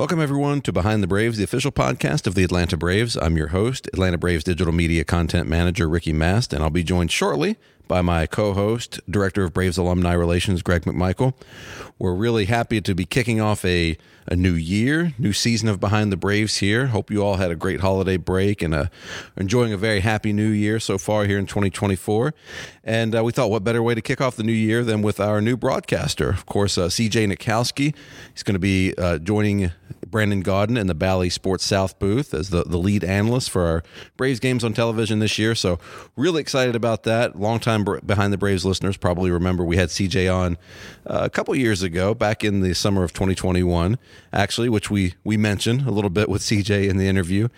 Welcome, everyone, to Behind the Braves, the official podcast of the Atlanta Braves. I'm your host, Atlanta Braves digital media content manager, Ricky Mast, and I'll be joined shortly by my co host, Director of Braves Alumni Relations, Greg McMichael. We're really happy to be kicking off a, a new year, new season of Behind the Braves here. Hope you all had a great holiday break and uh, enjoying a very happy new year so far here in 2024. And uh, we thought, what better way to kick off the new year than with our new broadcaster? Of course, uh, CJ Nitkowski. He's going to be uh, joining Brandon Gaudin in the Bally Sports South booth as the, the lead analyst for our Braves games on television this year. So, really excited about that. Longtime Behind the Braves listeners probably remember we had CJ on uh, a couple years ago, back in the summer of 2021, actually, which we, we mentioned a little bit with CJ in the interview.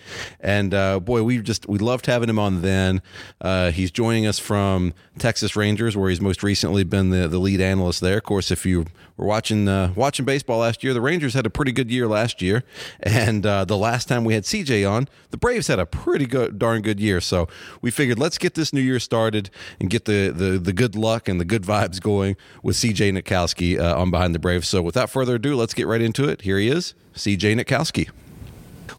And uh, boy, we just we loved having him on then. Uh, he's joining us from Texas Rangers, where he's most recently been the, the lead analyst there. Of course, if you watching uh, watching baseball last year, the Rangers had a pretty good year last year, and uh, the last time we had CJ on, the Braves had a pretty good, darn good year. So we figured let's get this new year started and get the the, the good luck and the good vibes going with CJ Nitkowski uh, on Behind the Braves. So without further ado, let's get right into it. Here he is, CJ Nitkowski.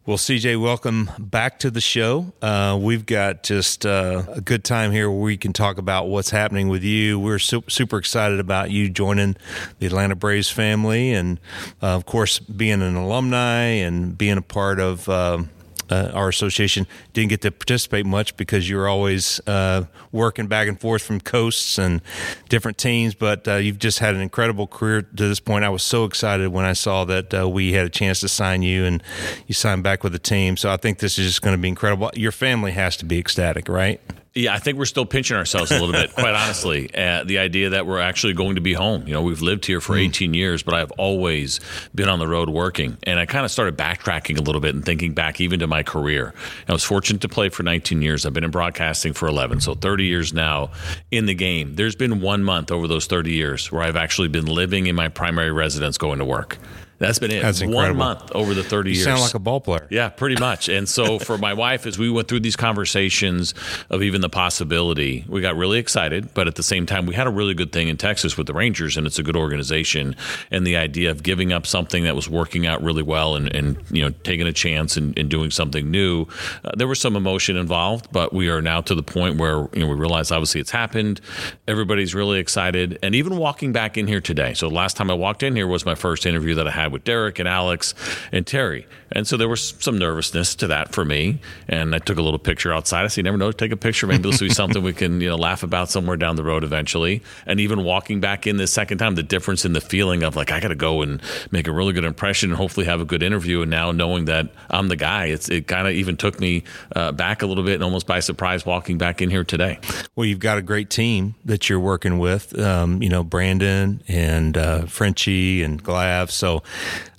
Well, CJ, welcome back to the show. Uh, we've got just uh, a good time here where we can talk about what's happening with you. We're su- super excited about you joining the Atlanta Braves family, and uh, of course, being an alumni and being a part of um, uh, our association didn't get to participate much because you're always uh, working back and forth from coasts and different teams. But uh, you've just had an incredible career to this point. I was so excited when I saw that uh, we had a chance to sign you and you signed back with the team. So I think this is just going to be incredible. Your family has to be ecstatic, right? Yeah, I think we're still pinching ourselves a little bit, quite honestly. Uh, the idea that we're actually going to be home. You know, we've lived here for mm. 18 years, but I've always been on the road working. And I kind of started backtracking a little bit and thinking back even to my career. I was fortunate to play for 19 years. I've been in broadcasting for 11, so 30 years now in the game. There's been one month over those 30 years where I've actually been living in my primary residence going to work. That's been it. That's incredible. One month over the 30 you years. sound like a ball player. Yeah, pretty much. And so for my wife, as we went through these conversations of even the possibility, we got really excited. But at the same time, we had a really good thing in Texas with the Rangers, and it's a good organization. And the idea of giving up something that was working out really well and, and you know, taking a chance and, and doing something new, uh, there was some emotion involved. But we are now to the point where you know, we realize obviously it's happened. Everybody's really excited. And even walking back in here today. So last time I walked in here was my first interview that I had with Derek and Alex and Terry. And so there was some nervousness to that for me. And I took a little picture outside. I said, you never know, take a picture. Maybe this will be something we can, you know, laugh about somewhere down the road eventually. And even walking back in the second time, the difference in the feeling of like, I got to go and make a really good impression and hopefully have a good interview. And now knowing that I'm the guy, it's, it kind of even took me uh, back a little bit and almost by surprise walking back in here today. Well, you've got a great team that you're working with, um, you know, Brandon and uh, Frenchie and Glav. So,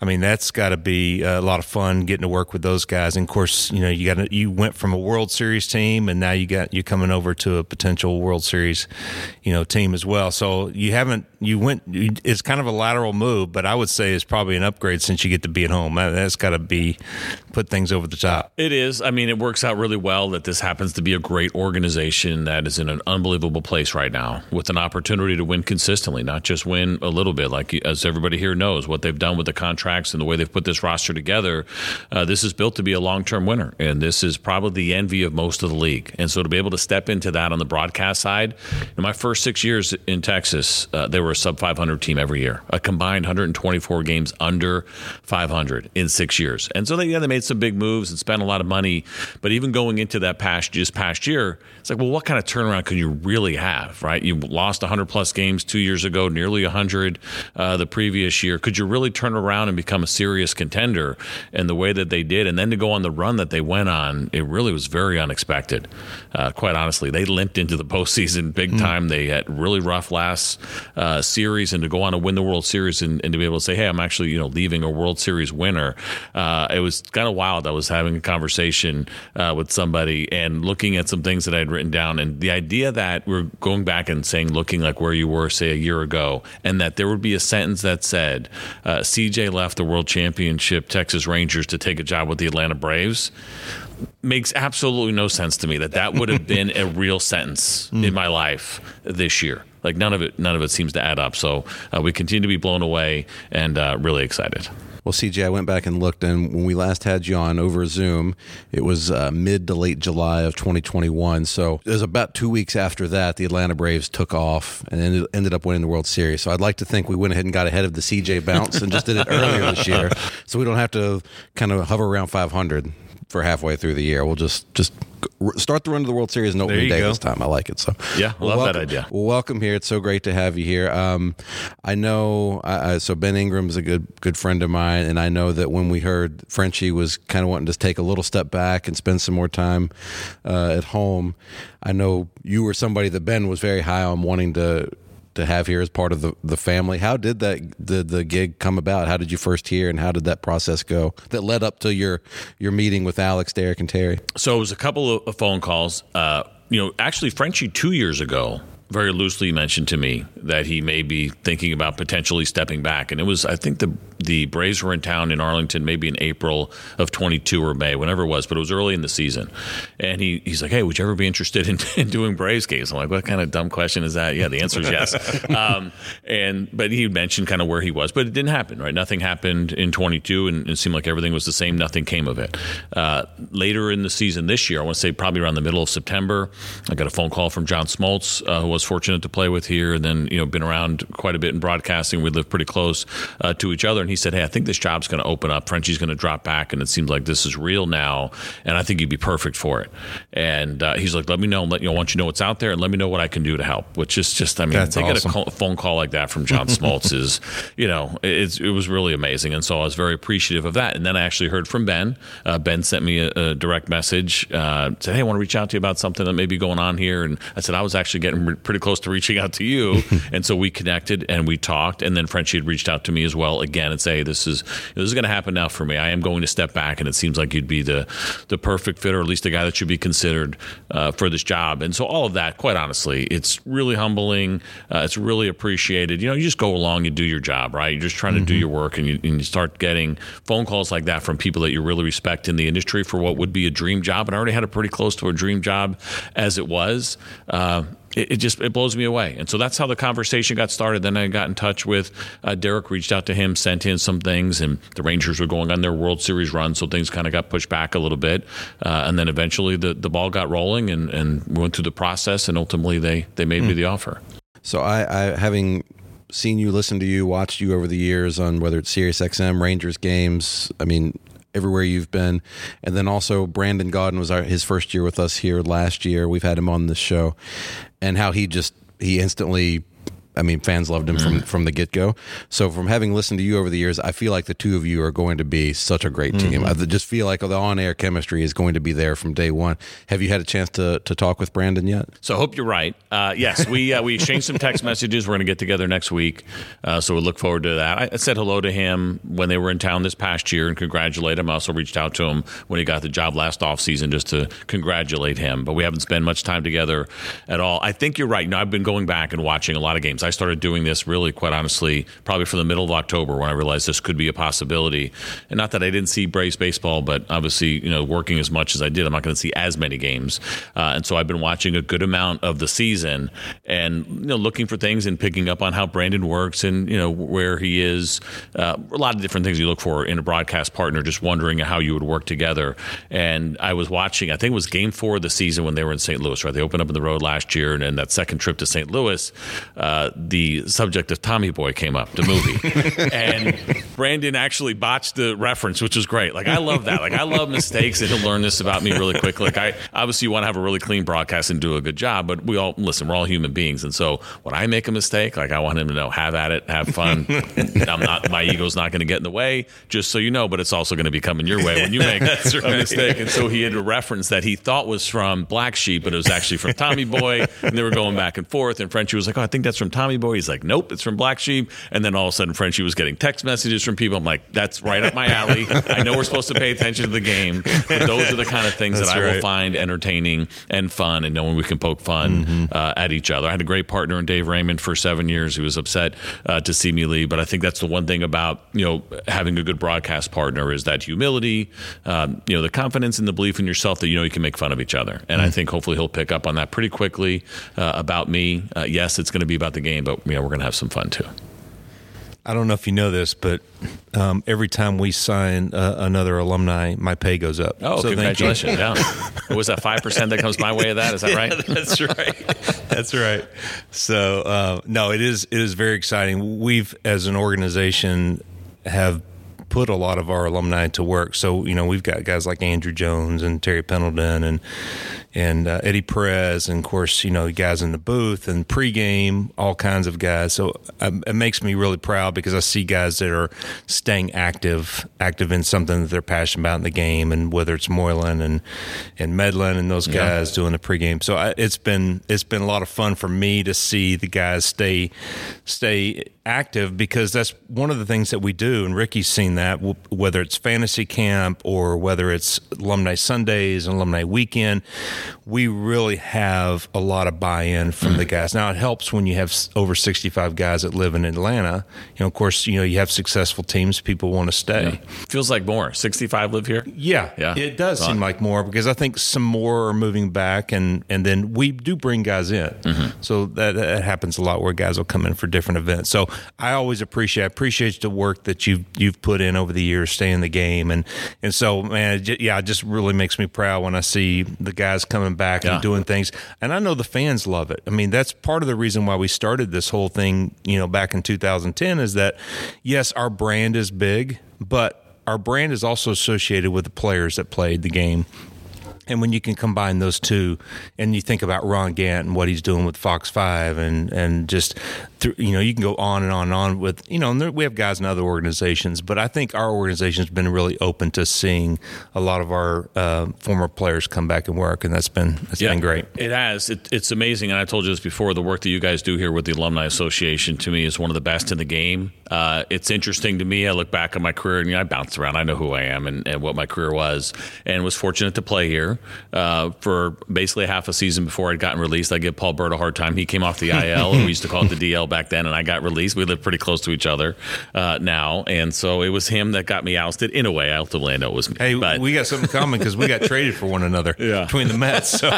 I mean, that's got to be uh, a lot of fun getting to work with those guys. And of course, you know, you got you went from a World Series team, and now you got you coming over to a potential World Series, you know, team as well. So you haven't you went. It's kind of a lateral move, but I would say it's probably an upgrade since you get to be at home. That's got to be put things over the top. It is. I mean, it works out really well that this happens to be a great organization that is in an unbelievable place right now with an opportunity to win consistently, not just win a little bit. Like as everybody here knows, what they've done with the contracts and the way they've put this roster together, uh, this is built to be a long term winner. And this is probably the envy of most of the league. And so to be able to step into that on the broadcast side, in my first six years in Texas, uh, they were a sub 500 team every year, a combined 124 games under 500 in six years. And so they, yeah, they made some big moves and spent a lot of money. But even going into that past just past year, it's like, well, what kind of turnaround can you really have, right? You lost 100 plus games two years ago, nearly 100 uh, the previous year. Could you really turn around and become a serious contender and the way that they did, and then to go on the run that they went on, it really was very unexpected. Uh, quite honestly, they limped into the postseason big mm. time. They had really rough last uh, series, and to go on and win the World Series and, and, to be able to say, "Hey, I'm actually you know leaving a World Series winner," uh, it was kind of wild. I was having a conversation uh, with somebody and looking at some things that I had written down, and the idea that we're going back and saying, looking like where you were, say a year ago, and that there would be a sentence that said, uh, "CJ left." left the World Championship Texas Rangers to take a job with the Atlanta Braves makes absolutely no sense to me that that would have been a real sentence mm. in my life this year. Like none of it, none of it seems to add up. So uh, we continue to be blown away and uh, really excited. Well, CJ, I went back and looked, and when we last had you on over Zoom, it was uh, mid to late July of 2021. So it was about two weeks after that the Atlanta Braves took off and ended, ended up winning the World Series. So I'd like to think we went ahead and got ahead of the CJ bounce and just did it earlier this year, so we don't have to kind of hover around 500 for halfway through the year. We'll just just start the run to the World Series and opening day go. this time. I like it. So yeah, well, love welcome, that idea. Well, welcome here. It's so great to have you here. Um, I know. Uh, so Ben Ingram is a good good friend of mine, and I know that when we heard Frenchie was kind of wanting to take a little step back and spend some more time uh, at home, I know you were somebody that Ben was very high on wanting to to have here as part of the, the family. How did that the the gig come about? How did you first hear, and how did that process go that led up to your your meeting with Alex, Derek, and Terry? So it was a couple of phone calls. Uh, you know, actually, Frenchie two years ago very loosely mentioned to me that he may be thinking about potentially stepping back. And it was, I think the the Braves were in town in Arlington maybe in April of 22 or May, whenever it was, but it was early in the season. And he, he's like, hey, would you ever be interested in, in doing Braves games? I'm like, what kind of dumb question is that? Yeah, the answer is yes. um, and But he mentioned kind of where he was, but it didn't happen, right? Nothing happened in 22 and it seemed like everything was the same. Nothing came of it. Uh, later in the season this year, I want to say probably around the middle of September, I got a phone call from John Smoltz, uh, who was fortunate to play with here and then, you know, been around quite a bit in broadcasting. We live pretty close uh, to each other. And he said, Hey, I think this job's going to open up. Frenchie's going to drop back, and it seems like this is real now. And I think you'd be perfect for it. And uh, he's like, Let me know. Let you know, you know what's out there, and let me know what I can do to help. Which is just, I mean, That's they awesome. get a phone call like that from John Smoltz is, you know, it was really amazing. And so I was very appreciative of that. And then I actually heard from Ben. Uh, ben sent me a, a direct message, uh, said, Hey, I want to reach out to you about something that may be going on here. And I said, I was actually getting pretty close to reaching out to you. and so we connected and we talked. And then Frenchie had reached out to me as well again and say, This is this is going to happen now for me. I am going to step back, and it seems like you'd be the the perfect fit, or at least the guy that should be considered uh, for this job. And so all of that, quite honestly, it's really humbling. Uh, it's really appreciated. You know, you just go along, you do your job, right? You're just trying mm-hmm. to do mm-hmm. your work, and you, and you start getting phone calls like that from people that you really respect in the industry for what would be a dream job. And I already had a pretty close to a dream job as it was. Uh, it, it, just it blows me away. And so that's how the conversation got started. Then I got in touch with uh, Derek, reached out to him, sent in some things, and the Rangers were going on their World Series run, so things kind of got pushed back a little bit. Uh, and then eventually the, the ball got rolling, and, and we went through the process, and ultimately they they made mm. me hmm. the offer. So I, I having seen you, listened to you, watched you over the years on whether it's Sirius XM, Rangers games. I mean, everywhere you've been. And then also Brandon Gaudin was our, his first year with us here last year. We've had him on the show, and how he just he instantly I mean, fans loved him from mm. from the get go. So, from having listened to you over the years, I feel like the two of you are going to be such a great team. Mm-hmm. I just feel like the on air chemistry is going to be there from day one. Have you had a chance to to talk with Brandon yet? So, I hope you're right. Uh, yes, we uh, we exchanged some text messages. We're going to get together next week, uh, so we look forward to that. I said hello to him when they were in town this past year and congratulate him. I also reached out to him when he got the job last off season just to congratulate him. But we haven't spent much time together at all. I think you're right. You know, I've been going back and watching a lot of games. I started doing this really, quite honestly, probably from the middle of October when I realized this could be a possibility. And not that I didn't see Braves baseball, but obviously, you know, working as much as I did, I'm not going to see as many games. Uh, and so I've been watching a good amount of the season and, you know, looking for things and picking up on how Brandon works and, you know, where he is. Uh, a lot of different things you look for in a broadcast partner, just wondering how you would work together. And I was watching, I think it was game four of the season when they were in St. Louis, right? They opened up in the road last year. And then that second trip to St. Louis, uh, the subject of Tommy Boy came up, the movie, and Brandon actually botched the reference, which was great. Like I love that. Like I love mistakes, and he'll learn this about me really quick. Like I obviously you want to have a really clean broadcast and do a good job, but we all listen. We're all human beings, and so when I make a mistake, like I want him to know, have at it, have fun. I'm not my ego's not going to get in the way, just so you know. But it's also going to be coming your way when you make right. a mistake. And so he had a reference that he thought was from Black Sheep, but it was actually from Tommy Boy, and they were going back and forth. And Frenchie was like, "Oh, I think that's from Tommy Boy." He's like, "Nope." it's from Black Sheep. And then all of a sudden, Frenchie was getting text messages from people. I'm like, that's right up my alley. I know we're supposed to pay attention to the game, but those are the kind of things that I right. will find entertaining and fun, and knowing we can poke fun mm-hmm. uh, at each other. I had a great partner in Dave Raymond for seven years. He was upset uh, to see me leave, but I think that's the one thing about you know having a good broadcast partner is that humility, um, you know, the confidence and the belief in yourself that you know you can make fun of each other. And mm-hmm. I think hopefully he'll pick up on that pretty quickly uh, about me. Uh, yes, it's going to be about the game, but you know we're going to have some fun too. I don't know if you know this, but um, every time we sign uh, another alumni, my pay goes up. Oh, So thank you. congratulations! yeah, what was that five percent that comes my way of that? Is that right? That's right. That's right. So uh, no, it is it is very exciting. We've as an organization have put a lot of our alumni to work. So you know we've got guys like Andruw Jones and Terry Pendleton and and uh, Eddie Perez and of course you know the guys in the booth and pregame, all kinds of guys. So um, it makes me really proud because I see guys that are staying active, active in something that they're passionate about in the game, and whether it's Moylan and and Medlen and those guys doing the pregame. So I, it's been it's been a lot of fun for me to see the guys stay stay active because that's one of the things that we do, and Ricky's seen that whether it's fantasy camp or whether it's alumni Sundays and alumni weekend, we really have a lot of buy-in from the guys. Now it helps when you have over sixty-five guys that live in Atlanta. You know, of course, you know you have successful teams, people want to stay. Feels like more. Sixty-five live here. Yeah, Yeah. it does seem like more because I think some more are moving back, and and then we do bring guys in. Mm-hmm. So that, that happens a lot where guys will come in for different events. So I always appreciate I appreciate the work that you've you've put in over the years, staying in the game, and and so man, it yeah, it just really makes me proud when I see the guys coming back Yeah. and doing things, and I know the fans love it. I mean, that's part of the reason why we started this whole thing, you know, back in 2010, is that yes, our brand is big, but our brand is also associated with the players that played the game. And when you can combine those two, and you think about Ron Gant and what he's doing with Fox Five, and and just through, you know, you can go on and on and on with you know, and there, we have guys in other organizations, but I think our organization's been really open to seeing a lot of our uh, former players come back and work, and that's been that's been great. It has. It, it's amazing. And I told you this before. The work that you guys do here with the Alumni Association to me is one of the best in the game. Uh, it's interesting to me. I look back on my career and you know, I bounce around. I know who I am and, and what my career was, and was fortunate to play here uh, for basically half a season before I'd gotten released. I give Paul Byrd a hard time. He came off the IL, and we used to call it the DL back then, and I got released. We live pretty close to each other uh, now, and so it was him that got me ousted. In a way, I ultimately know it was me. Hey, but, we got something in common because we got traded for one another Yeah. between the Mets. So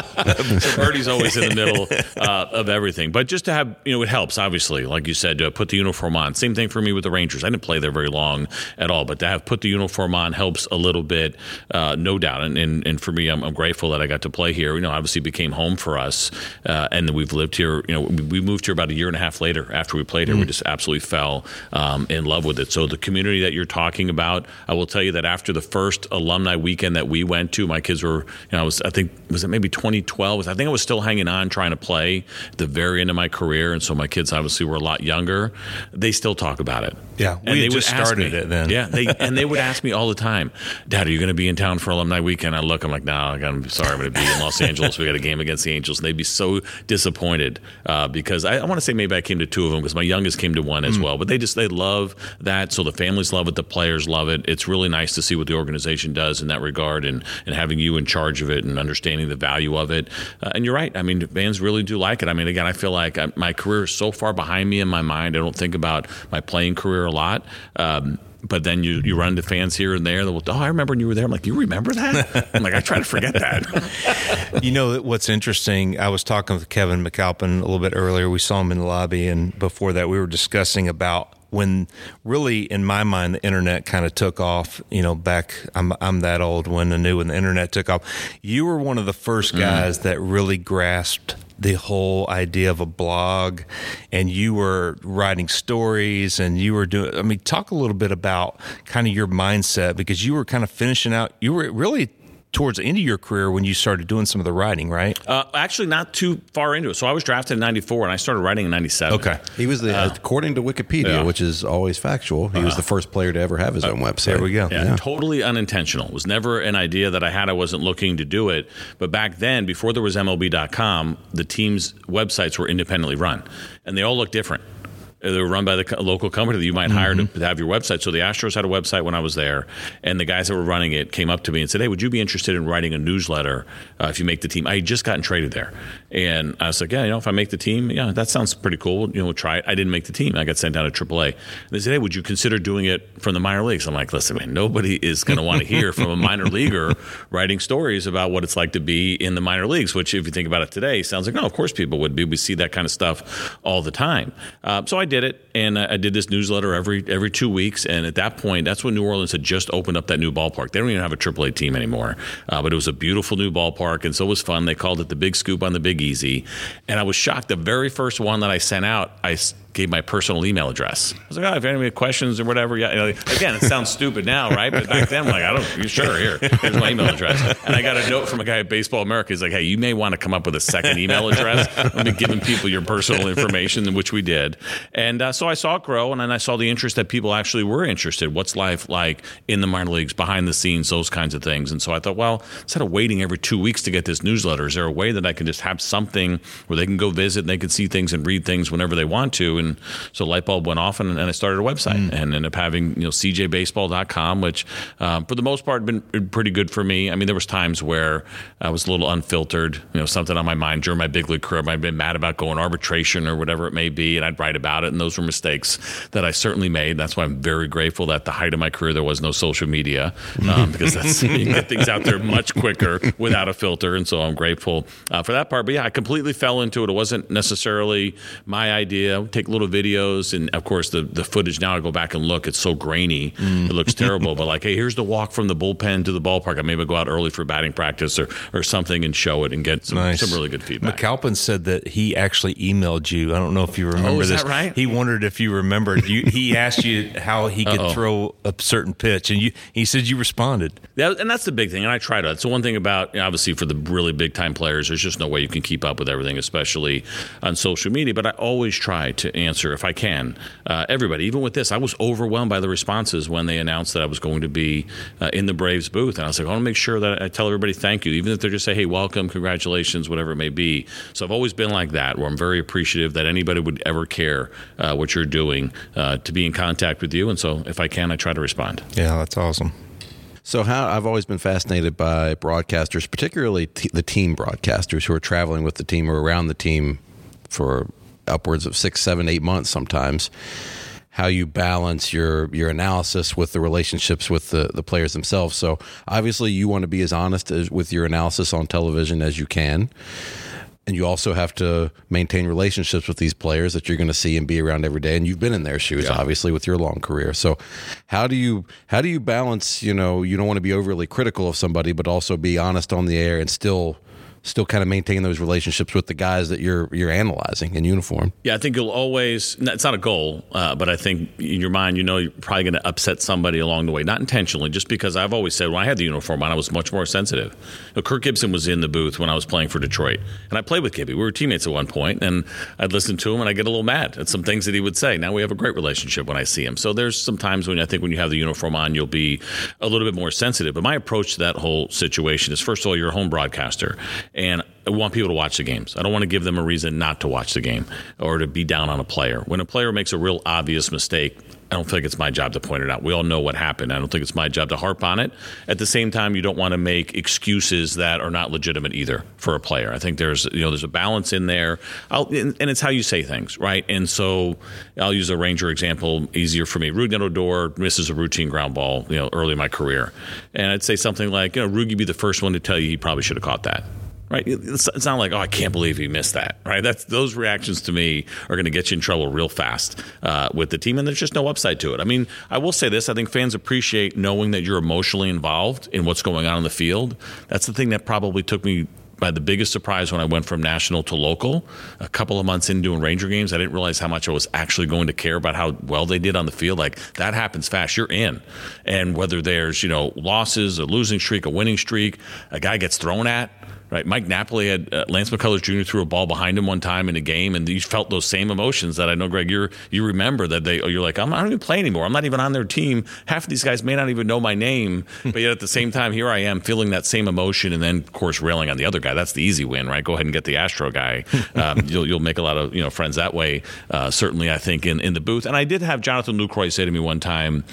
so Birdie's always in the middle uh, of everything. But just to have, you know, it helps, obviously, like you said, to put the uniform on. Same thing for me with the Rangers. I didn't play there very long at all, but to have put the uniform on helps a little bit, uh, no doubt. And, and, and for me, I'm, I'm grateful that I got to play here. You know, obviously became home for us. Uh, and then we've lived here, you know, we moved here about a year and a half later after we played here. We just absolutely fell um, in love with it. So the community that you're talking about, I will tell you that after the first alumni weekend that we went to, my kids were, you know, I was, I think, was it maybe 2012? I think I was still hanging on trying to play at the very end of my career. And so my kids obviously were a lot younger. They still talk about it. Yeah, we they just started me- it then. Yeah, they and they would ask me all the time, Dad, are you going to be in town for alumni weekend? I look, I'm like, No, I'm sorry, I'm going to be in Los Angeles. We got a game against the Angels, and they'd be so disappointed uh, because I, I want to say maybe I came to two of them because my youngest came to one Mm. as well. But they just they love that, so the families love it, the players love it. It's really nice to see what the organization does in that regard, and and having you in charge of it and understanding the value of it. Uh, and you're right. I mean, fans really do like it. I mean, again, I feel like I, my career is so far behind me in my mind. I don't think about my playing career a lot. Um, but then you, you run into fans here and there. They'll, oh, I remember when you were there. I'm like, you remember that? I'm like, I try to forget that. You know what's interesting? I was talking with Kevin McAlpin a little bit earlier. We saw him in the lobby, and before that, we were discussing about when, really, in my mind, the internet kind of took off. You know, back I'm I'm that old when the new when the internet took off. You were one of the first guys that really grasped the whole idea of a blog and you were writing stories and you were doing I mean talk a little bit about kind of your mindset because you were kind of finishing out you were really towards the end of your career when you started doing some of the writing, right? Uh, actually, not too far into it. So I was drafted in '94, and I started writing in '97. Okay. He was the, uh, according to Wikipedia, yeah. which is always factual. He was uh, the first player to ever have his uh, own website. there we go. Yeah, totally unintentional. It was never an idea that I had. I wasn't looking to do it. But back then, before there was MLB.com, the teams' websites were independently run, and they all looked different. They were run by the local company that you might hire to, to have your website. So the Astros had a website when I was there, and the guys that were running it came up to me and said, "Hey, would you be interested in writing a newsletter uh, if you make the team?" I had just gotten traded there, and I was like, "Yeah, you know, if I make the team, yeah, that sounds pretty cool. You know, we'll try it." I didn't make the team. I got sent down to AAA. And they said, "Hey, would you consider doing it from the minor leagues?" I'm like, "Listen, man, nobody is going to want to hear from a minor leaguer writing stories about what it's like to be in the minor leagues." Which, if you think about it today, sounds like, "No, of course people would be." We see that kind of stuff all the time. Uh, so I did it, and I did this newsletter every every two weeks. And at that point, that's when New Orleans had just opened up that new ballpark. They don't even have a AAA team anymore, uh, but it was a beautiful new ballpark, and so it was fun. They called it the Big Scoop on the Big Easy, and I was shocked. The very first one that I sent out, I gave my personal email address. I was like, oh, if any questions or whatever, yeah. You know, again, it sounds stupid now, right? But back then, like, I don't, you sure, here, here's my email address. And I got a note from a guy at Baseball America. He's like, hey, you may want to come up with a second email address. I've been giving people your personal information, which we did. And uh, so I saw it grow, and then I saw the interest that people actually were interested. What's life like in the minor leagues, behind the scenes, those kinds of things. And so I thought, well, instead of waiting every two weeks to get this newsletter, is there a way that I can just have something where they can go visit and they can see things and read things whenever they want to? And so light bulb went off and, and I started a website mm. and ended up having, you know, cjbaseball.com, which um, for the most part been pretty good for me. I mean, there was times where I was a little unfiltered, you know, something on my mind during my big league career. I might have been mad about going arbitration or whatever it may be, and I'd write about it. And those were mistakes that I certainly made. That's why I'm very grateful that at the height of my career, there was no social media um, because that's, you can get things out there much quicker without a filter. And so I'm grateful uh, for that part. But yeah, I completely fell into it. It wasn't necessarily my idea. take little videos and of course the the footage now I go back and look, it's so grainy, mm. it looks terrible. but like, hey, here's the walk from the bullpen to the ballpark. I maybe go out early for batting practice or or something and show it and get some, nice. some really good feedback. McAlpin said that he actually emailed you. I don't know if you remember oh, this. right? He wondered if you remembered. You, he asked you how he could Uh-oh. throw a certain pitch, and you he said you responded. Yeah, and that's the big thing. And I try to. It's the one thing about you know, obviously for the really big time players, there's just no way you can keep up with everything, especially on social media. But I always try to answer if I can uh, everybody. Even with this, I was overwhelmed by the responses when they announced that I was going to be uh, in the Braves booth, and I was like, I want to make sure that I tell everybody thank you, even if they're just say, "Hey, welcome, congratulations," whatever it may be. So I've always been like that, where I'm very appreciative that anybody would ever care uh, what you're doing uh, to be in contact with you, and so if I can, I try to respond. Yeah, that's awesome. So, how I've always been fascinated by broadcasters, particularly t- the team broadcasters who are traveling with the team or around the team for upwards of six, seven, eight months sometimes. How you balance your your analysis with the relationships with the, the players themselves. So obviously, you want to be as honest as, with your analysis on television as you can, and you also have to maintain relationships with these players that you're going to see and be around every day. And you've been in their shoes, yeah. obviously, with your long career. So how do you how do you balance? You know, you don't want to be overly critical of somebody, but also be honest on the air and still still kind of maintain those relationships with the guys that you're you're analyzing in uniform. Yeah, I think you'll always. It's not a goal, uh, but I think in your mind, you know, you're probably going to upset somebody along the way, not intentionally, just because I've always said when I had the uniform on, I was much more sensitive. You know, Kirk Gibson was in the booth when I was playing for Detroit, and I played with Gibby. We were teammates at one point, and I'd listen to him, and I get a little mad at some things that he would say. Now we have a great relationship when I see him. So there's some times when I think when you have the uniform on, you'll be a little bit more sensitive. But my approach to that whole situation is, first of all, you're a home broadcaster, and I want people to watch the games. I don't want to give them a reason not to watch the game or to be down on a player. When a player makes a real obvious mistake, I don't think it's my job to point it out. We all know what happened. I don't think it's my job to harp on it. At the same time, you don't want to make excuses that are not legitimate either for a player. I think there's you know there's a balance in there, I'll, and, it's how you say things, right? And so I'll use a Ranger example, easier for me. Rougned Odor misses a routine ground ball, you know, early in my career, and I'd say something like, you know, Rugi be the first one to tell you he probably should have caught that right? It's, not like, oh, I can't believe he missed that, right? That's those reactions to me are going to get you in trouble real fast uh, with the team, and there's just no upside to it. I mean, I will say this: I think fans appreciate knowing that you're emotionally involved in what's going on in the field. That's the thing that probably took me. By the biggest surprise when I went from national to local, a couple of months into doing Ranger games, I didn't realize how much I was actually going to care about how well they did on the field. Like that happens fast. You're in, and whether there's you know losses, a losing streak, a winning streak, a guy gets thrown at, right? Mike Napoli had uh, Lance McCullers Jr. threw a ball behind him one time in a game, and you felt those same emotions that I know, Greg. You you remember that they you're like, I'm not even playing anymore. I'm not even on their team. Half of these guys may not even know my name, but yet at the same time, here I am feeling that same emotion, and then of course railing on the other guy. That's the easy win, right? Go ahead and get the Astro guy. Um, you'll you'll make a lot of you know friends that way. Uh, certainly, I think in in the booth, and I did have Jonathan Lucroy say to me one time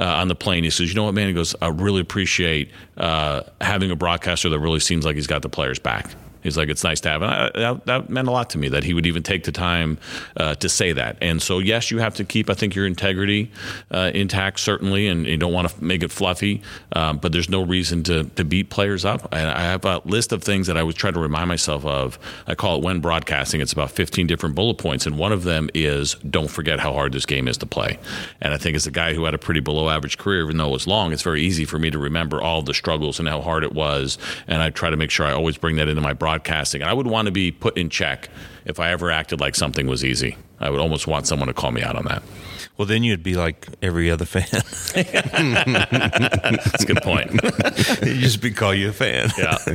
uh, on the plane. He says, "You know what, man?" He goes, "I really appreciate uh, having a broadcaster that really seems like he's got the players back." He's like, it's nice to have. And I, that, that, meant a lot to me that he would even take the time uh, to say that. And so, yes, you have to keep, I think, your integrity uh, intact, certainly, and you don't want to make it fluffy, um, but there's no reason to, to beat players up. And I have a list of things that I would try to remind myself of. I call it when broadcasting, it's about 15 different bullet points. And one of them is don't forget how hard this game is to play. And I think as a guy who had a pretty below average career, even though it was long, it's very easy for me to remember all the struggles and how hard it was. And I try to make sure I always bring that into my broadcasting. And I would want to be put in check if I ever acted like something was easy. I would almost want someone to call me out on that. Well, then you'd be like every other fan. That's a good point. you just be call you a fan. Yeah.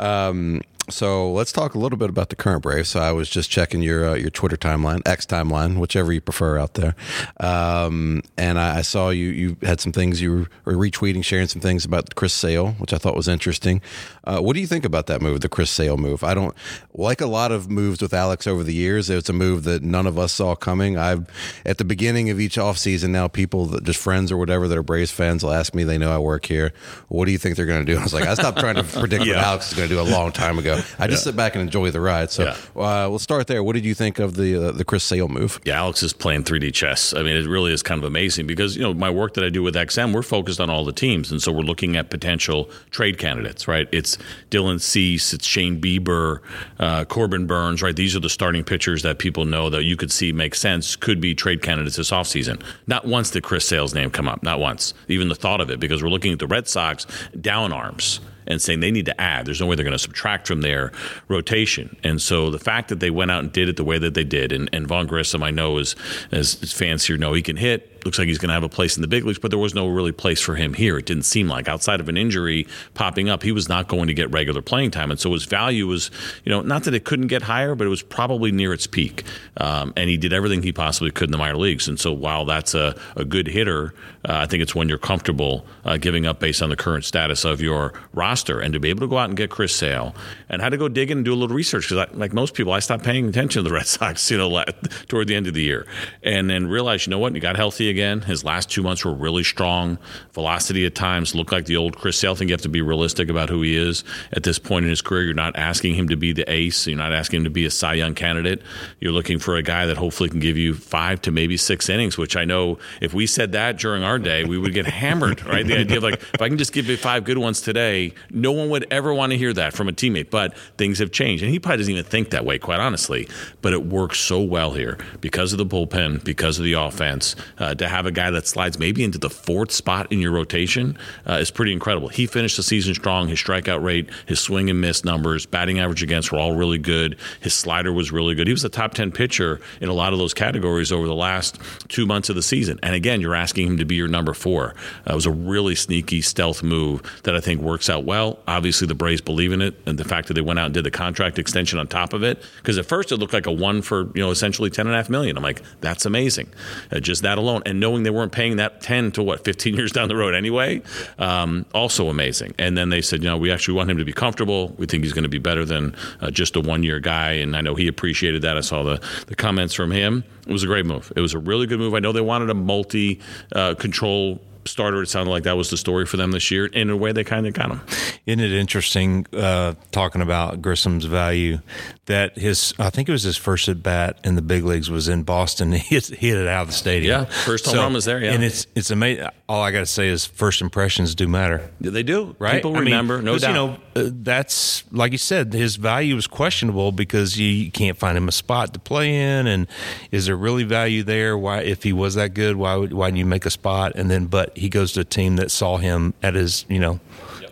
Um, so let's talk a little bit about the current Braves. So I was just checking your uh, your Twitter timeline, X timeline, whichever you prefer out there, um, and I, I, saw you you had some things you were retweeting, sharing some things about Chris Sale, which I thought was interesting. Uh, what do you think about that move, the Chris Sale move? I don't like a lot of moves with Alex over the years. It's a move that none of us saw coming. I've at the beginning of each offseason now, people that just friends or whatever that are Braves fans will ask me. They know I work here. What do you think they're going to do? I was like, I stopped trying to predict yeah. what Alex is going to do a long time ago. I just sit back and enjoy the ride. So uh, we'll start there. What did you think of the uh, the Chris Sale move? Yeah, Alex is playing 3D chess. I mean, it really is kind of amazing because you know my work that I do with XM, we're focused on all the teams, and so we're looking at potential trade candidates. Right? It's Dylan Cease, it's Shane Bieber, uh, Corbin Burnes. Right? These are the starting pitchers that people know that you could see make sense could be trade candidates this offseason. Not once did Chris Sale's name come up. Not once. Even the thought of it because we're looking at the Red Sox down arms and saying they need to add. There's no way they're going to subtract from their rotation. And so the fact that they went out and did it the way that they did, and, and Vaughn Grissom, I know, is, as fans here know, he can hit looks like he's going to have a place in the big leagues, but there was no really place for him here. It didn't seem like outside of an injury popping up, he was not going to get regular playing time, and so his value was, you know, not that it couldn't get higher, but it was probably near its peak. Um, and he did everything he possibly could in the minor leagues. And so while that's a, a good hitter, uh, I think it's when you're comfortable uh, giving up based on the current status of your roster, and to be able to go out and get Chris Sale, and had to go dig in and do a little research because, like most people, I stopped paying attention to the Red Sox, you know, toward the end of the year, and then realized, you know what, he got healthy again. His last two months were really strong. Velocity at times looked like the old Chris Sale. I think you have to be realistic about who he is at this point in his career. You're not asking him to be the ace. You're not asking him to be a Cy Young candidate. You're looking for a guy that hopefully can give you five to maybe six innings, which I know if we said that during our day, we would get hammered, right? The idea of like, if I can just give you five good ones today, no one would ever want to hear that from a teammate. But things have changed. And he probably doesn't even think that way, quite honestly. But it works so well here because of the bullpen, because of the offense, uh, to have a guy that slides maybe into the fourth spot in your rotation uh, is pretty incredible. He finished the season strong. His strikeout rate, his swing and miss numbers, batting average against were all really good. His slider was really good. He was a top 10 pitcher in a lot of those categories over the last two months of the season. And again, you're asking him to be your number four. Uh, it was a really sneaky stealth move that I think works out well. Obviously, the Braves believe in it, and the fact that they went out and did the contract extension on top of it, because at first it looked like a one for you know essentially ten and a half million. I'm like, that's amazing, uh, just that alone, and knowing they weren't paying that 10 to what 15 years down the road anyway um, also amazing. And then they said you know we actually want him to be comfortable. We think he's going to be better than uh, just a one year guy. And i know he appreciated that. I saw the, the comments from him. It was a great move. It was a really good move. I know they wanted a multi uh, control starter. It sounded like that was the story for them this year. In a way, they kind of got him. Isn't it interesting uh, talking about Grissom's value? That his, I think it was his first at bat in the big leagues was in Boston. He hit, hit it out of the stadium. Yeah, first home so, run was there. Yeah, and it's it's amazing. All I got to say is first impressions do matter. Yeah, they do. Right? People remember. I mean, no doubt. You know, uh, that's like you said. His value is questionable because you, you can't find him a spot to play in, and is there really value there? Why, if he was that good, why would why didn't you make a spot? And then, but he goes to a team that saw him at his, you know,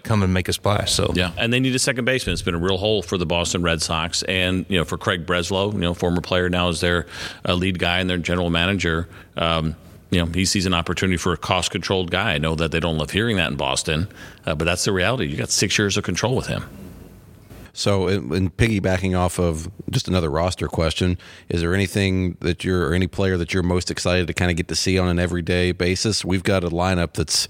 come and make a splash. So yeah, and they need a second baseman. It's been a real hole for the Boston Red Sox, and you know, for Craig Breslow, you know, former player now is their uh, lead guy and their general manager. Um, you know, he sees an opportunity for a cost controlled guy. I know that they don't love hearing that in Boston, uh, but that's the reality. You got six years of control with him. So, in, in, piggybacking off of just another roster question, is there anything that you're or any player that you're most excited to kind of get to see on an everyday basis? We've got a lineup that's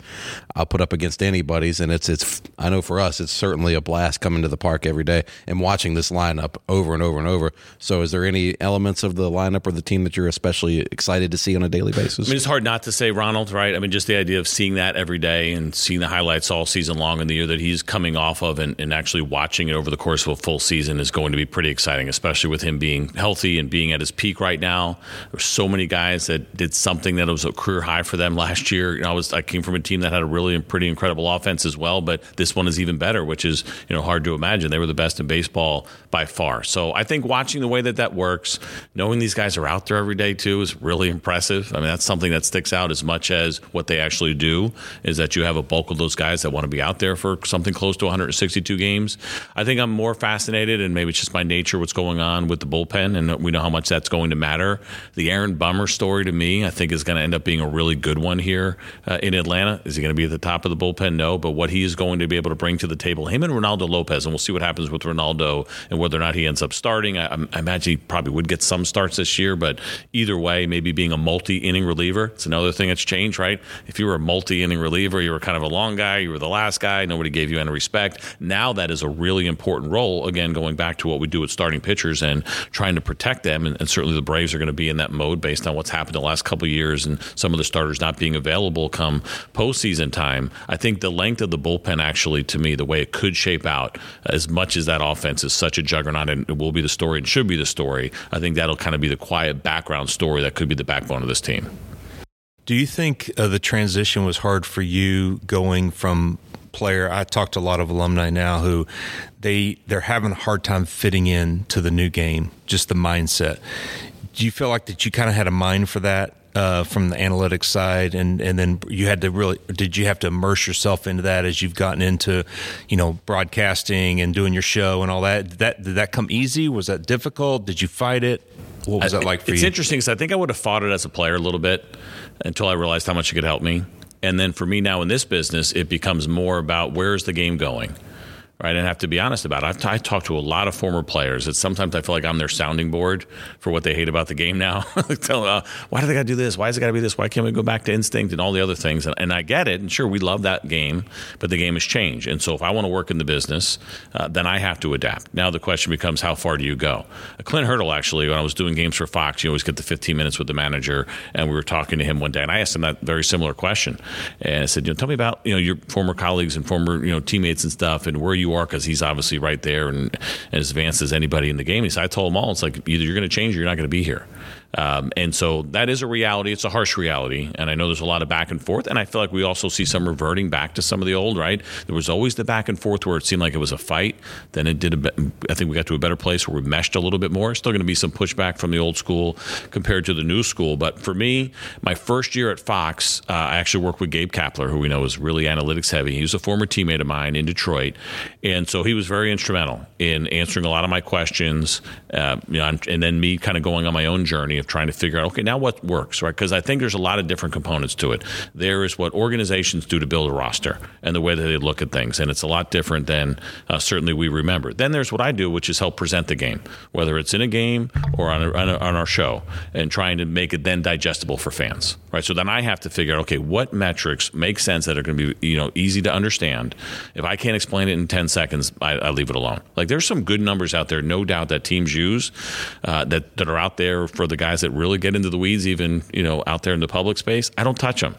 I'll put up against anybody's, and it's it's I know for us it's certainly a blast coming to the park every day and watching this lineup over and over and over. So, is there any elements of the lineup or the team that you're especially excited to see on a daily basis? I mean, it's hard not to say Ronald, right? I mean, just the idea of seeing that every day and seeing the highlights all season long in the year that he's coming off of, and, and actually watching it over the course course a full season is going to be pretty exciting, especially with him being healthy and being at his peak right now. There's so many guys that did something that was a career high for them last year. You know, I was I came from a team that had a really pretty incredible offense as well, but this one is even better, which is you know hard to imagine. They were the best in baseball by far. So I think watching the way that that works, knowing these guys are out there every day too, is really impressive. I mean, that's something that sticks out as much as what they actually do. Is that you have a bulk of those guys that want to be out there for something close to 162 games. I think I'm more fascinated, and maybe it's just my nature, what's going on with the bullpen, and we know how much that's going to matter. The Aaron Bummer story to me, I think, is going to end up being a really good one here uh, in Atlanta. Is he going to be at the top of the bullpen? No, but what he is going to be able to bring to the table, him and Reynaldo Lopez, and we'll see what happens with Reynaldo and whether or not he ends up starting. I, I imagine he probably would get some starts this year, but either way, maybe being a multi-inning reliever, it's another thing that's changed, right? If you were a multi-inning reliever, you were kind of a long guy, you were the last guy, nobody gave you any respect. Now that is a really important role. Again, going back to what we do with starting pitchers and trying to protect them, and, and certainly the Braves are going to be in that mode based on what's happened the last couple years and some of the starters not being available come postseason time. I think the length of the bullpen actually, to me, the way it could shape out, as much as that offense is such a juggernaut and it will be the story and should be the story, I think that'll kind of be the quiet background story that could be the backbone of this team. Do you think uh, the transition was hard for you going from player? I talked to a lot of alumni now who they they're having a hard time fitting in to the new game, just the mindset. Do you feel like that you kind of had a mind for that uh, from the analytics side, and and then you had to really did you have to immerse yourself into that as you've gotten into, you know, broadcasting and doing your show and all that? Did that did that come easy? Was that difficult? Did you fight it? What was that like for it's you? It's interesting because I think I would have fought it as a player a little bit until I realized how much it could help me. And then for me now in this business, it becomes more about where's the game going right? And I have to be honest about it. I've t- I talked to a lot of former players that sometimes I feel like I'm their sounding board for what they hate about the game now. Tell them, uh, why do they got to do this? Why is it got to be this? Why can't we go back to instinct and all the other things? And, and, I get it. And sure, we love that game, but the game has changed. And so if I want to work in the business, uh, then I have to adapt. Now the question becomes, how far do you go? Uh, Clint Hurdle, actually, when I was doing games for Fox, you always get the 15 minutes with the manager. And we were talking to him one day, and I asked him that very similar question. And I said, you know, tell me about, you know, your former colleagues and former, you know, teammates and stuff and where you are, because he's obviously right there and, and as advanced as anybody in the game. He said, I told them all, it's like either you're going to change or you're not going to be here. Um, and so that is a reality. It's a harsh reality. And I know there's a lot of back and forth. And I feel like we also see some reverting back to some of the old, right? There was always the back and forth where it seemed like it was a fight. Then it did a I think we got to a better place where we meshed a little bit more. Still going to be some pushback from the old school compared to the new school. But for me, my first year at Fox, uh, I actually worked with Gabe Kapler, who we know is really analytics heavy. He was a former teammate of mine in Detroit. And so he was very instrumental in answering a lot of my questions. Uh, you know, and then me kind of going on my own journey trying to figure out, okay, now what works, right? Because I think there's a lot of different components to it. There is what organizations do to build a roster and the way that they look at things, and it's a lot different than uh, certainly we remember. Then there's what I do, which is help present the game, whether it's in a game or on, a, on, a, on our show, and trying to make it then digestible for fans, right? So then I have to figure out, okay, what metrics make sense that are going to be, you know, easy to understand. If I can't explain it in 10 seconds, I, I leave it alone. Like there's some good numbers out there, no doubt, that teams use uh, that, that are out there for the guys that really get into the weeds, even you know out there in the public space. I don't touch them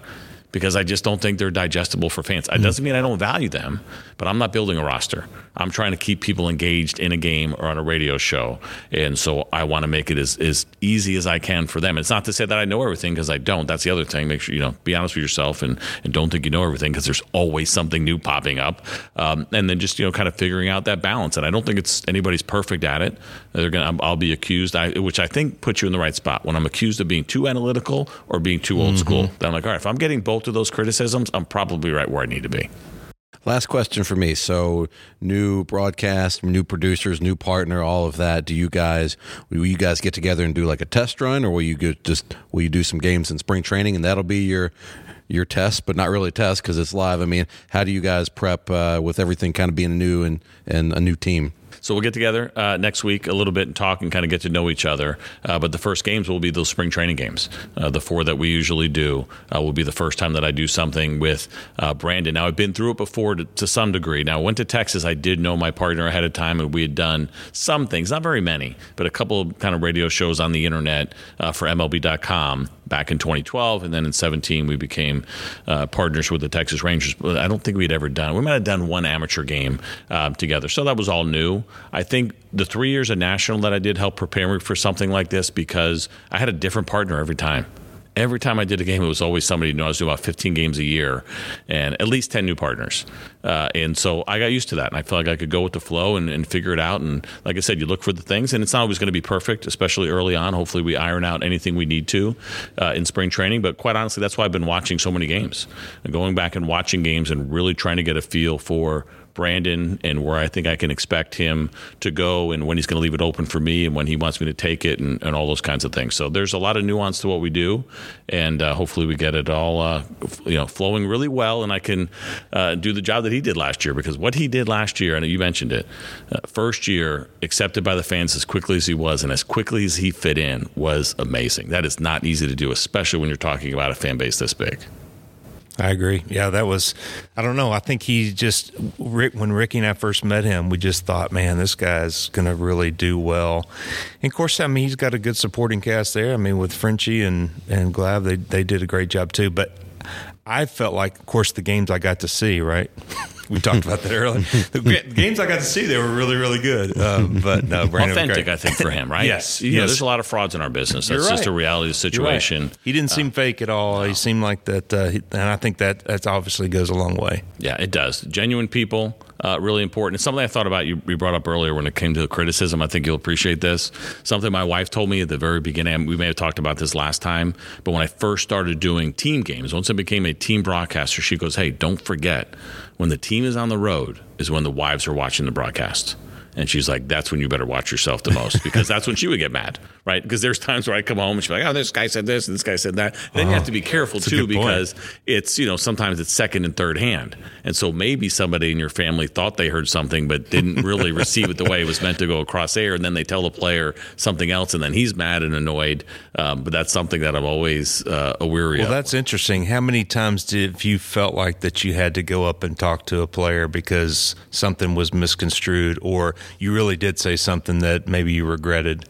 because I just don't think they're digestible for fans. It mm-hmm. doesn't mean I don't value them, but I'm not building a roster. I'm trying to keep people engaged in a game or on a radio show. And so I want to make it as, as easy as I can for them. It's not to say that I know everything because I don't. That's the other thing. Make sure, you know, be honest with yourself and, and don't think you know everything because there's always something new popping up. Um, and then just, you know, kind of figuring out that balance. And I don't think it's anybody's perfect at it. They're going to, I'll be accused, I, which I think puts you in the right spot. When I'm accused of being too analytical or being too old mm-hmm. school, then I'm like, all right, if I'm getting both of those criticisms, I'm probably right where I need to be. Last question for me. So, new broadcast, new producers, new partner, all of that. Do you guys will you guys get together and do like a test run, or will you just will you do some games in spring training, and that'll be your your test, but not really test because it's live. I mean, how do you guys prep uh, with everything kind of being new and and a new team? So we'll get together uh, next week a little bit and talk and kind of get to know each other. Uh, but the first games will be those spring training games. Uh, the four that we usually do uh, will be the first time that I do something with uh, Brandon. Now, I've been through it before to, to, some degree. Now, I went to Texas. I did know my partner ahead of time, and we had done some things, not very many, but a couple of kind of radio shows on the internet uh, for MLB.com back in 2012, and then in 17 we became uh, partners with the Texas Rangers. But I don't think we'd ever done. We might have done one amateur game uh, together, so that was all new. I think the three years of national that I did helped prepare me for something like this because I had a different partner every time every time I did a game, it was always somebody. You know, I was doing about 15 games a year, and at least 10 new partners. Uh, and so I got used to that, and I felt like I could go with the flow and, and figure it out. And like I said, you look for the things, and it's not always going to be perfect, especially early on. Hopefully, we iron out anything we need to uh, in spring training. But quite honestly, that's why I've been watching so many games, and going back and watching games, and really trying to get a feel for Brandon and where I think I can expect him to go and when he's going to leave it open for me and when he wants me to take it and, and all those kinds of things. So there's a lot of nuance to what we do, and uh, hopefully we get it all uh, you know flowing really well, and I can uh, do the job that he did last year because what he did last year, and you mentioned it, uh, first year accepted by the fans as quickly as he was and as quickly as he fit in was amazing. That is not easy to do, especially when you're talking about a fan base this big. I agree. Yeah, that was. I don't know. I think he just Rick when Ricky and I first met him, we just thought, man, this guy's going to really do well. And of course, I mean, he's got a good supporting cast there. I mean, with Frenchie and and Glav, they they did a great job too. But I felt like, of course, the games I got to see, right. we talked about that earlier. The games I got to see, they were really, really good. Um, but no, Brandon authentic, I think, for him, right? yes, you yes. Know, there's a lot of frauds in our business. That's You're just a reality of the situation. Right. He didn't seem uh, fake at all. No. He seemed like that, uh, he, and I think that that obviously goes a long way. Yeah, it does. Genuine people. Uh, really important. It's something I thought about you, you brought up earlier when it came to the criticism. I think you'll appreciate this. Something my wife told me at the very beginning. We may have talked about this last time, but when I first started doing team games, once I became a team broadcaster, she goes, "Hey, don't forget when the team is on the road is when the wives are watching the broadcast." And she's like, that's when you better watch yourself the most because that's when she would get mad, right? Because there's times where I come home and she's like, oh, this guy said this and this guy said that. Then oh, you have to be careful too because it's, you know, sometimes it's second and third hand. And so maybe somebody in your family thought they heard something but didn't really receive it the way it was meant to go across air. And then they tell the player something else and then he's mad and annoyed. Um, but that's something that I'm always uh, weary well, of. Well, that's interesting. How many times did you felt like that you had to go up and talk to a player because something was misconstrued or you really did say something that maybe you regretted?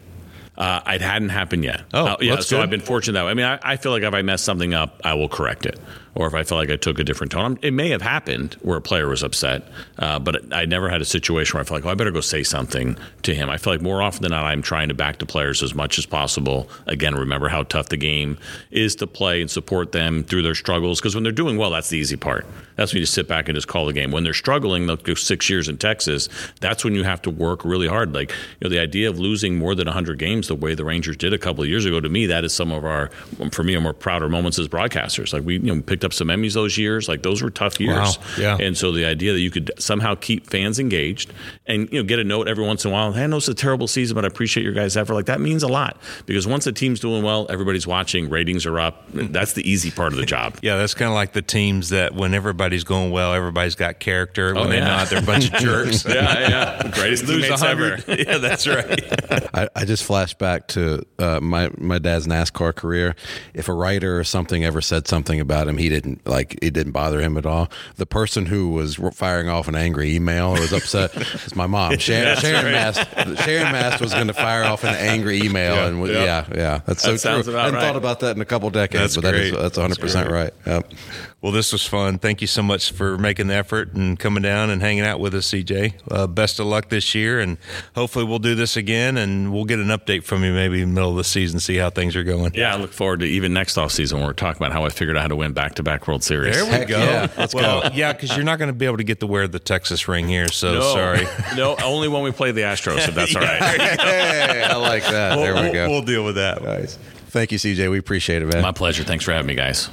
Uh, it hadn't happened yet. Oh, uh, yeah. So good. I've been fortunate that way. I mean, I, I, feel like if I mess something up, I will correct it. Or if I felt like I took a different tone, it may have happened where a player was upset, uh, but I never had a situation where I felt like, oh, I better go say something to him. I feel like more often than not, I'm trying to back the players as much as possible. Again, remember how tough the game is to play and support them through their struggles. Because when they're doing well, that's the easy part. That's when you sit back and just call the game. When they're struggling, they'll go six years in Texas. That's when you have to work really hard. Like you know, the idea of losing more than 100 games the way the Rangers did a couple of years ago. To me, that is some of our, for me, our more prouder moments as broadcasters. Like we, you know, picked up some Emmys those years. Like those were tough years. Wow. Yeah. And so the idea that you could somehow keep fans engaged and you know get a note every once in a while, hey, I know it's a terrible season, but I appreciate your guys' effort. Like that means a lot because once the team's doing well, everybody's watching, ratings are up. That's the easy part of the job. Yeah, that's kind of like the teams that when everybody's going well, everybody's got character. When Oh, they're yeah. not, they're a bunch of jerks. yeah, yeah. Greatest Lose teammates ever. yeah, that's right. I, I just flashed back to uh, my my dad's NASCAR career. If a writer or something ever said something about him, he didn't like it didn't bother him at all. The person who was firing off an angry email or was upset was my mom. Sharon, Sharon right. Mast. Sharon Mast was going to fire off an angry email, Yeah, and yeah. yeah, yeah, that's so That sounds true. I hadn't right. thought about that in a couple decades, That's but that is that's 100 percent right. Yep. Well, this was fun. Thank you so much for making the effort and coming down and hanging out with us, CJ. Uh, best of luck this year, and hopefully we'll do this again, and we'll get an update from you maybe in the middle of the season, see how things are going. Yeah, I look forward to even next offseason when we're talking about how I figured out how to win back to back World Series. There we Heck go. yeah. Let's well, go. yeah, because you're not going to be able to get to wear the Texas ring here, so No, sorry. no, only when we play the Astros, if that's all right. Hey, I like that. there we We'll- go. We'll deal with that. Nice. Thank you, CJ. We appreciate it, man. My pleasure. Thanks for having me, guys.